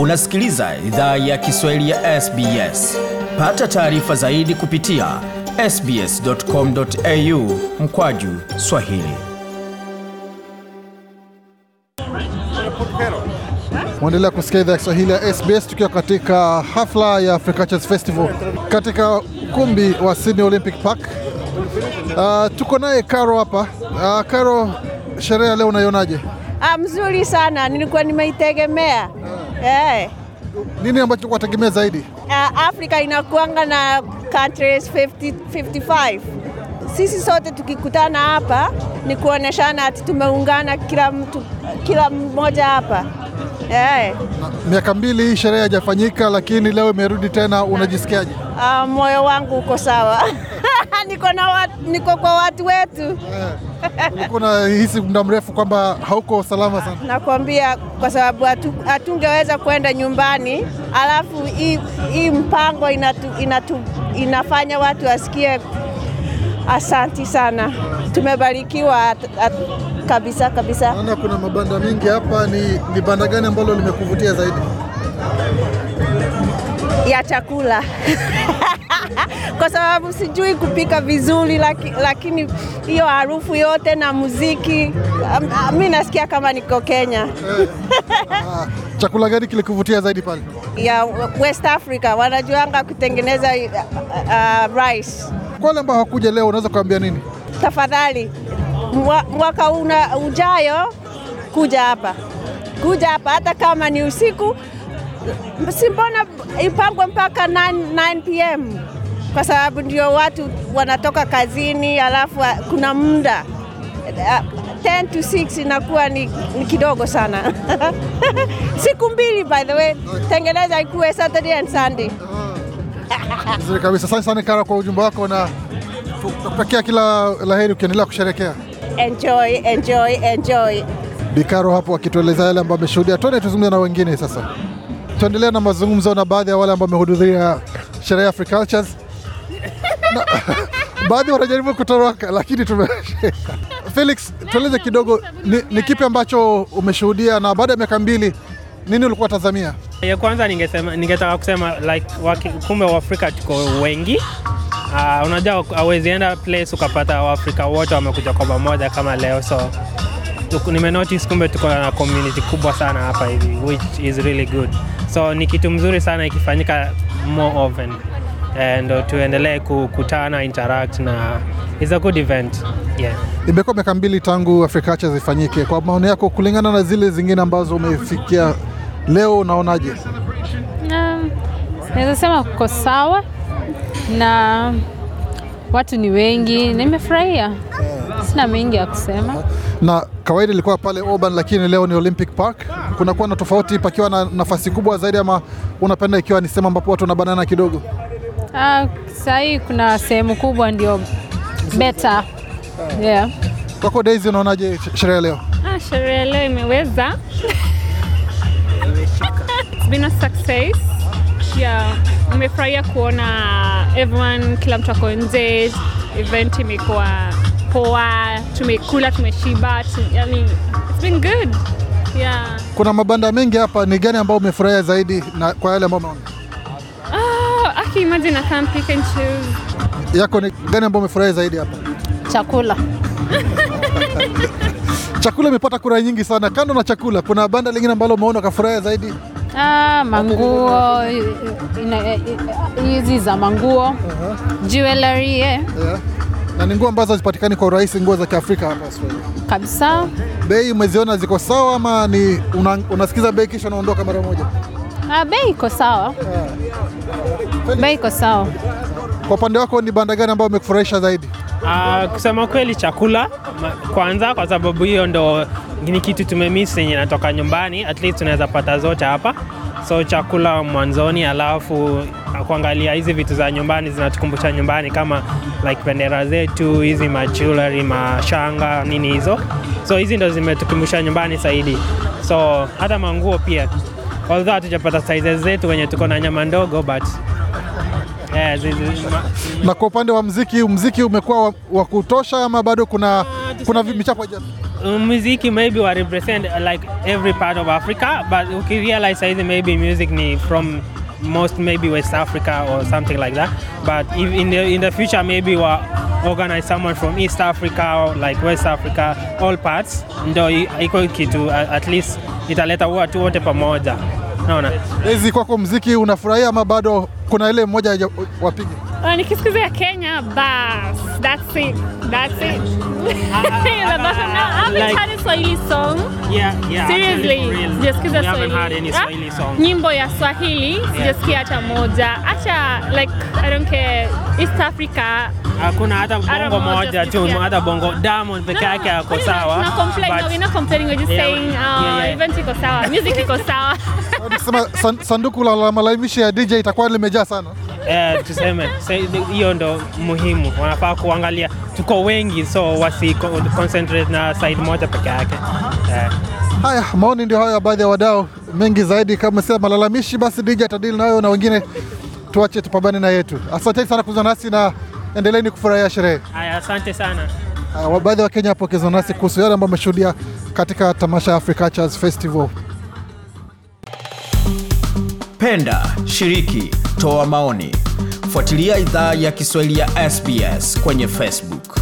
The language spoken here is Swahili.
Unasikiliza idhaa ya Kiswahili ya SBS. Pata taarifa zaidi kupitia sbs.com.au mkwaju swahili. Mwendelea kusikia idhaa ya Kiswahili ya SBS tukiwa katika hafla ya Africa Festival katika ukumbi wa Sydney Olympic Park. Uh, tuko naye Karo hapa. Uh, Karo, sherehe leo unaionaje? Ah, mzuri sana, nilikuwa nimeitegemea. Eh. Nini ambacho wategemea zaidi? Uh, Afrika inakuanga na countries 50, 55. Sisi sote tukikutana hapa ni kuoneshana ati tumeungana kila mtu kila mmoja hapa. Eh. Miaka mbili hii sherehe haijafanyika, lakini leo imerudi tena, unajisikiaje? Uh, moyo wangu uko sawa. niko na wat, niko kwa watu wetu. na hisi muda mrefu kwamba hauko salama sana. Nakwambia kwa sababu hatungeweza hatungeweza kwenda nyumbani, alafu hii hii mpango inatu, inatu, inafanya watu wasikie asanti sana, tumebarikiwa kabisa kabisa. Naona kuna mabanda mengi hapa. Ni, ni banda gani ambalo limekuvutia zaidi? ya chakula kwa sababu sijui kupika vizuri, laki, lakini hiyo harufu yote na muziki um, mi nasikia kama niko Kenya. Ah, chakula gani kilikuvutia zaidi pale? ya West Africa wanajuanga kutengeneza uh, uh, rice. Kwa wale ambao hawakuja leo, unaweza kuambia nini? Tafadhali mwa, mwaka una, ujayo kuja hapa, kuja hapa hata kama ni usiku, si mbona ipangwe mpaka 9, 9 pm kwa sababu ndio watu wanatoka kazini, alafu kuna muda 10 to 6 inakuwa ni, ni kidogo sana siku mbili by the way, tengeneza ikuwe Saturday and Sunday. Vizuri kabisa. Asante sana Kara kwa ujumbe wako na nakutakia kila la heri ukiendelea kusherekea. Enjoy, enjoy, enjoy. Bikaro hapo akitueleza yale ambayo ameshuhudia. Twende tuzungumze na wengine sasa. Tuendelea na mazungumzo na baadhi ya wale ambao wamehudhuria sherehe ya Africa Cultures. Na, baadhi wanajaribu kutoroka lakini tume Felix, tueleze kidogo ni, ni kipi ambacho umeshuhudia na baada ya miaka mbili nini ulikuwa tazamia? Ya kwanza ningesema, ningetaka kusema like waki, kumbe Waafrika tuko wengi. Uh, unajua hauwezi enda place ukapata Waafrika wote wamekuja kwa pamoja kama leo, so nimenotice kumbe tuko na community kubwa sana hapa hivi which is really good, so ni kitu mzuri sana ikifanyika more often and tuendelee kukutana interact na is a good event yeah. Imekuwa miaka mbili tangu Africa cha zifanyike Kwa maoni yako, kulingana na zile zingine ambazo umefikia leo, unaonaje? Um, naweza sema kuko sawa na watu ni wengi, nimefurahia, sina mengi ya kusema. na kawaida ilikuwa pale Oban, lakini leo ni Olympic Park. Kunakuwa na tofauti pakiwa na nafasi kubwa zaidi, ama unapenda ikiwa ni sehemu ambapo watu wanabanana kidogo? Ah, saa hii kuna sehemu kubwa ndio beta. Yeah. Kwako Daisy, unaonaje sh- sherehe leo? Ah, sherehe leo imeweza. It's been a success. Yeah, nimefurahia kuona everyone, kila mtu ako nje. Event imekuwa poa, tumekula, tumeshiba, tu, yani it's been good. Yeah. Kuna mabanda mengi hapa, ni gani ambao umefurahia zaidi na kwa yale ambao umeona? Ah, imagine I can't pick and choose. Yako ni gani ambao umefurahi zaidi hapa? Chakula Chakula imepata kura nyingi sana. Kando na chakula, kuna banda lingine ambalo umeona ukafurahia zaidi? ah, manguo hizi za manguo jewelry yeah. Yeah. Na ni nguo ambazo hazipatikani kwa urahisi, nguo za Kiafrika hapa Australia. kabisa. Bei umeziona ziko sawa ama ni una, bei kisha unaondoka mara moja? Ah, bei iko sawa, bei iko sawa. Kwa upande wako ni banda gani ambayo umekufurahisha zaidi? Uh, kusema kweli chakula kwanza, kwa sababu hiyo ndo ni kitu tumemiss yenye natoka nyumbani, at least tunaweza pata zote hapa, so chakula mwanzoni, alafu kuangalia hizi vitu za nyumbani zinatukumbusha nyumbani, kama like bendera zetu hizi, machulari, mashanga, nini hizo, so hizi ndo zimetukumbusha nyumbani zaidi, so hata manguo pia, although hatujapata sizes zetu wenye tuko na nyama ndogo but yeah, zizi, ma, Na kwa upande wa mziki, mziki umekuwa wa, kutosha ama bado kuna kuna michapo haija- muziki maybe wa represent uh, like every part of Africa but ukirealize saizi maybe music ni from most maybe West Africa or something like that. But if in the, in the future maybe wa organize someone from East Africa or like West Africa all parts ndo iko kitu uh, at least italeta watu wote pamoja naona hizi kwako mziki unafurahia ama bado kuna ile mmoja wapiga? Uh, Kenya, bas, that's it, that's it. Ah, Swahili song. Nyimbo ya Swahili sijasikia hata moja. acha like I don't care East Africa. Hakuna hata bongo moja tu hata bongo Diamond peke yake ako sawa sanduku la, la malalamishi ya DJ itakuwa limejaa sana. eh, tuseme hiyo ndo muhimu, wanafaa kuangalia, tuko wengi so wasi concentrate na side moja peke yake eh. Haya, maoni ndio hayo ya baadhi ya wadau. Mengi zaidi kama sema malalamishi, basi DJ atadili nayo na wengine tuache tupambane na yetu. Asanteni sana kuzungumza nasi na endeleeni kufurahia sherehe. Haya, asante sana. Uh, baadhi ya Wakenya hapo nasi kuhusu yale ambayo wameshuhudia katika tamasha ya Africa Cultures Festival. Penda, shiriki, toa maoni. Fuatilia idhaa ya Kiswahili ya SBS kwenye Facebook.